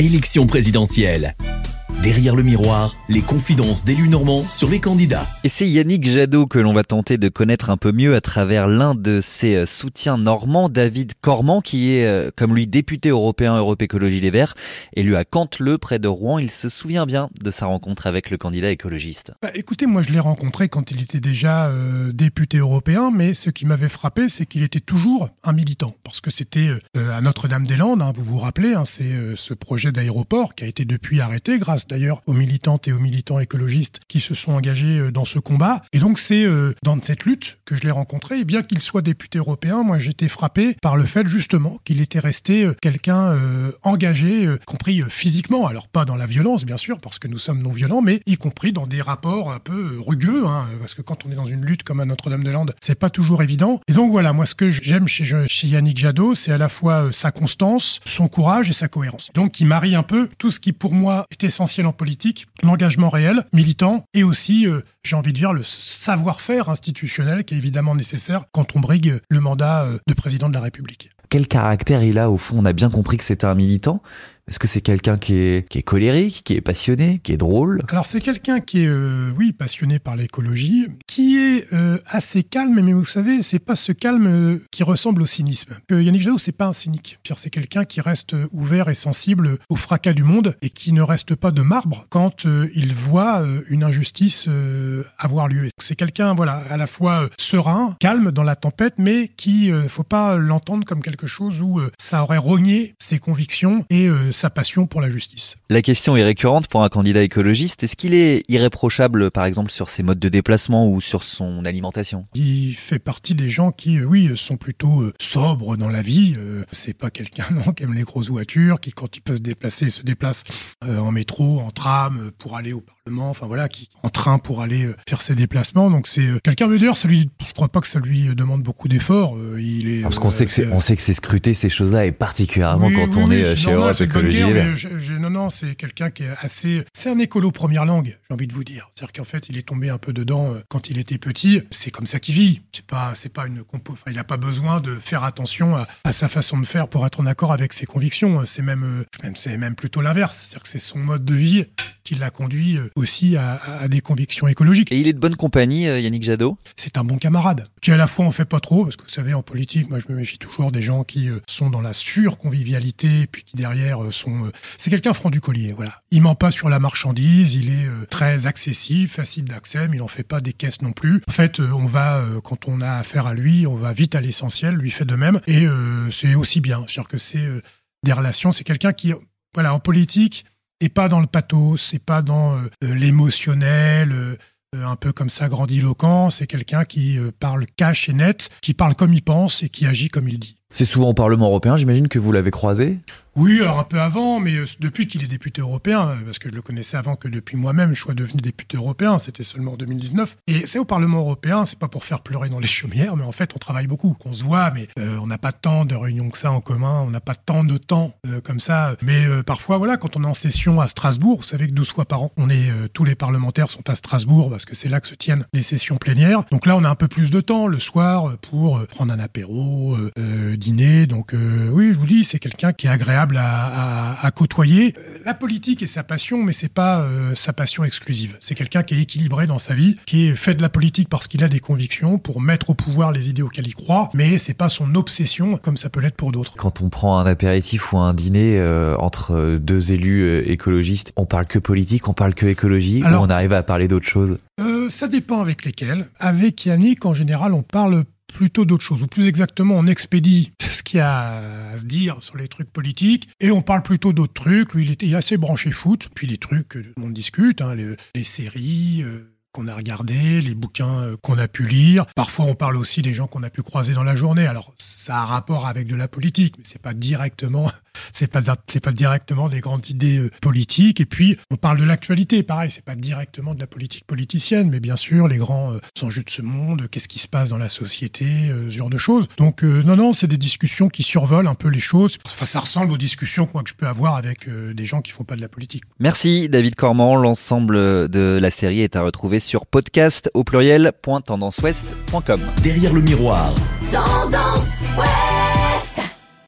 Élection présidentielle. Derrière le miroir, les confidences d'élus normands sur les candidats. Et c'est Yannick Jadot que l'on va tenter de connaître un peu mieux à travers l'un de ses euh, soutiens normands, David Cormand, qui est, euh, comme lui, député européen Europe Écologie Les Verts, élu à Canteleu, près de Rouen. Il se souvient bien de sa rencontre avec le candidat écologiste. Bah, écoutez, moi je l'ai rencontré quand il était déjà euh, député européen, mais ce qui m'avait frappé, c'est qu'il était toujours un militant, parce que c'était à Notre-Dame-des-Landes, hein, vous vous rappelez, hein, c'est ce projet d'aéroport qui a été depuis arrêté grâce d'ailleurs aux militantes et aux militants écologistes qui se sont engagés euh, dans ce combat. Et donc c'est euh, dans cette lutte que je l'ai rencontré. Et bien qu'il soit député européen, moi j'étais frappé par le fait justement qu'il était resté euh, quelqu'un engagé, compris physiquement. Alors pas dans la violence bien sûr, parce que nous sommes non violents, mais y compris dans des rapports un peu rugueux, hein, parce que quand on est dans une lutte comme à Notre-Dame-de-Lande, c'est pas toujours évident. Et donc voilà, moi ce que j'aime chez, chez Yannick Jadot, c'est à la fois sa constance, son courage et sa cohérence. Donc il marie un peu tout ce qui pour moi est essentiel en politique, l'engagement réel, militant, et aussi, euh, j'ai envie de dire, le savoir-faire institutionnel qui est évidemment nécessaire quand on brigue le mandat euh, de président de la République. Quel caractère il a au fond? On a bien compris que c'était un militant, est-ce que c'est quelqu'un qui est, colérique, qui est passionné, qui est drôle? Alors c'est quelqu'un qui est, euh, oui, passionné par l'écologie, qui est euh, assez calme, mais vous savez, c'est pas ce calme euh, qui ressemble au cynisme. Yannick Jadot, c'est pas un cynique. C'est quelqu'un qui reste ouvert et sensible au fracas du monde et qui ne reste pas de marbre quand il voit une injustice avoir lieu. C'est quelqu'un, voilà, à la fois serein, calme dans la tempête, mais qui, faut pas l'entendre comme quelque chose où ça aurait rogné ses convictions et sa passion pour la justice. La question est récurrente pour un candidat écologiste. Est-ce qu'il est irréprochable, par exemple, sur ses modes de déplacement ou sur son alimentation? Il fait partie des gens qui, euh, oui, sont plutôt euh, sobres dans la vie. Euh, c'est pas quelqu'un qui aime les grosses voitures, qui, quand il peut se déplacer, se déplace en métro, en tram, pour aller au Enfin voilà, qui en train pour aller faire ses déplacements. Donc c'est quelqu'un, mais d'ailleurs, ça lui, je crois pas que ça lui demande beaucoup d'efforts. Il est. Parce qu'on sait que c'est, on sait que c'est scruté ces choses-là et particulièrement quand on est chez Europe non, non, c'est quelqu'un qui est assez. C'est un écolo première langue, j'ai envie de vous dire. C'est-à-dire qu'en fait, il est tombé un peu dedans euh, quand il était petit. C'est comme ça qu'il vit. C'est pas, c'est pas une compo. il n'a pas besoin de faire attention à, sa façon de faire pour être en accord avec ses convictions. C'est même, euh, même c'est même plutôt l'inverse. C'est-à-dire que c'est son mode de vie qui l'a conduit euh, aussi à, des convictions écologiques. Et il est de bonne compagnie, Yannick Jadot? C'est un bon camarade, qui à la fois en fait pas trop, parce que vous savez, en politique, moi je me méfie toujours des gens qui sont dans la surconvivialité, puis qui derrière sont c'est quelqu'un franc du collier, voilà. Il ment pas sur la marchandise, il est euh, très accessible, facile d'accès, mais il n'en fait pas des caisses non plus. En fait, euh, on va, euh, quand on a affaire à lui, on va vite à l'essentiel, lui fait de même, et c'est aussi bien. C'est-à-dire que c'est des relations, c'est quelqu'un qui, voilà, en politique, et pas dans le pathos, c'est pas dans l'émotionnel, un peu comme ça grandiloquent, c'est quelqu'un qui parle cash et net, qui parle comme il pense et qui agit comme il dit. C'est souvent au Parlement européen, j'imagine que vous l'avez croisé? Oui, alors un peu avant, mais euh, depuis qu'il est député européen, euh, parce que je le connaissais avant que depuis moi-même je sois devenu député européen, c'était seulement en 2019. Et c'est au Parlement européen, c'est pas pour faire pleurer dans les chaumières, mais en fait on travaille beaucoup. On se voit, mais euh, on n'a pas tant de réunions que ça en commun, on n'a pas tant de temps comme ça. Mais parfois, voilà, quand on est en session à Strasbourg, vous savez que 12 fois par an, on est tous les parlementaires sont à Strasbourg parce que c'est là que se tiennent les sessions plénières. Donc là, on a un peu plus de temps le soir pour prendre un apéro, dîner. Donc oui, je vous dis, c'est quelqu'un qui est agréable à, côtoyer. La politique est sa passion, mais c'est pas euh, sa passion exclusive. C'est quelqu'un qui est équilibré dans sa vie, qui fait de la politique parce qu'il a des convictions pour mettre au pouvoir les idées auxquelles il croit, mais c'est pas son obsession comme ça peut l'être pour d'autres. Quand on prend un apéritif ou un dîner euh, entre deux élus euh, écologistes, on parle que politique, on parle que écologie, ou on arrive à parler d'autres choses Ça dépend avec lesquels. Avec Yannick, en général, on parle plutôt d'autres choses, ou plus exactement, on expédie ce qu'il y a à se dire sur les trucs politiques, et on parle plutôt d'autres trucs. Lui, il était assez branché foot, puis les trucs que on discute, hein, les, séries. Euh, qu'on a regardé, les bouquins euh, qu'on a pu lire. Parfois, on parle aussi des gens qu'on a pu croiser dans la journée. Alors, ça a rapport avec de la politique, mais c'est pas directement c'est pas c'est pas directement des grandes idées euh, politiques. Et puis on parle de l'actualité, pareil, c'est pas directement de la politique politicienne, mais bien sûr les grands euh, enjeux de ce monde, qu'est-ce qui se passe dans la société, euh, ce genre de choses. Donc non non, c'est des discussions qui survolent un peu les choses. Enfin, ça ressemble aux discussions que, moi, que je peux avoir avec des gens qui font pas de la politique. Merci David Cormand. L'ensemble de la série est à retrouver sur podcast au pluriel .tendanceouest.com. Derrière le miroir. Tendance ouest.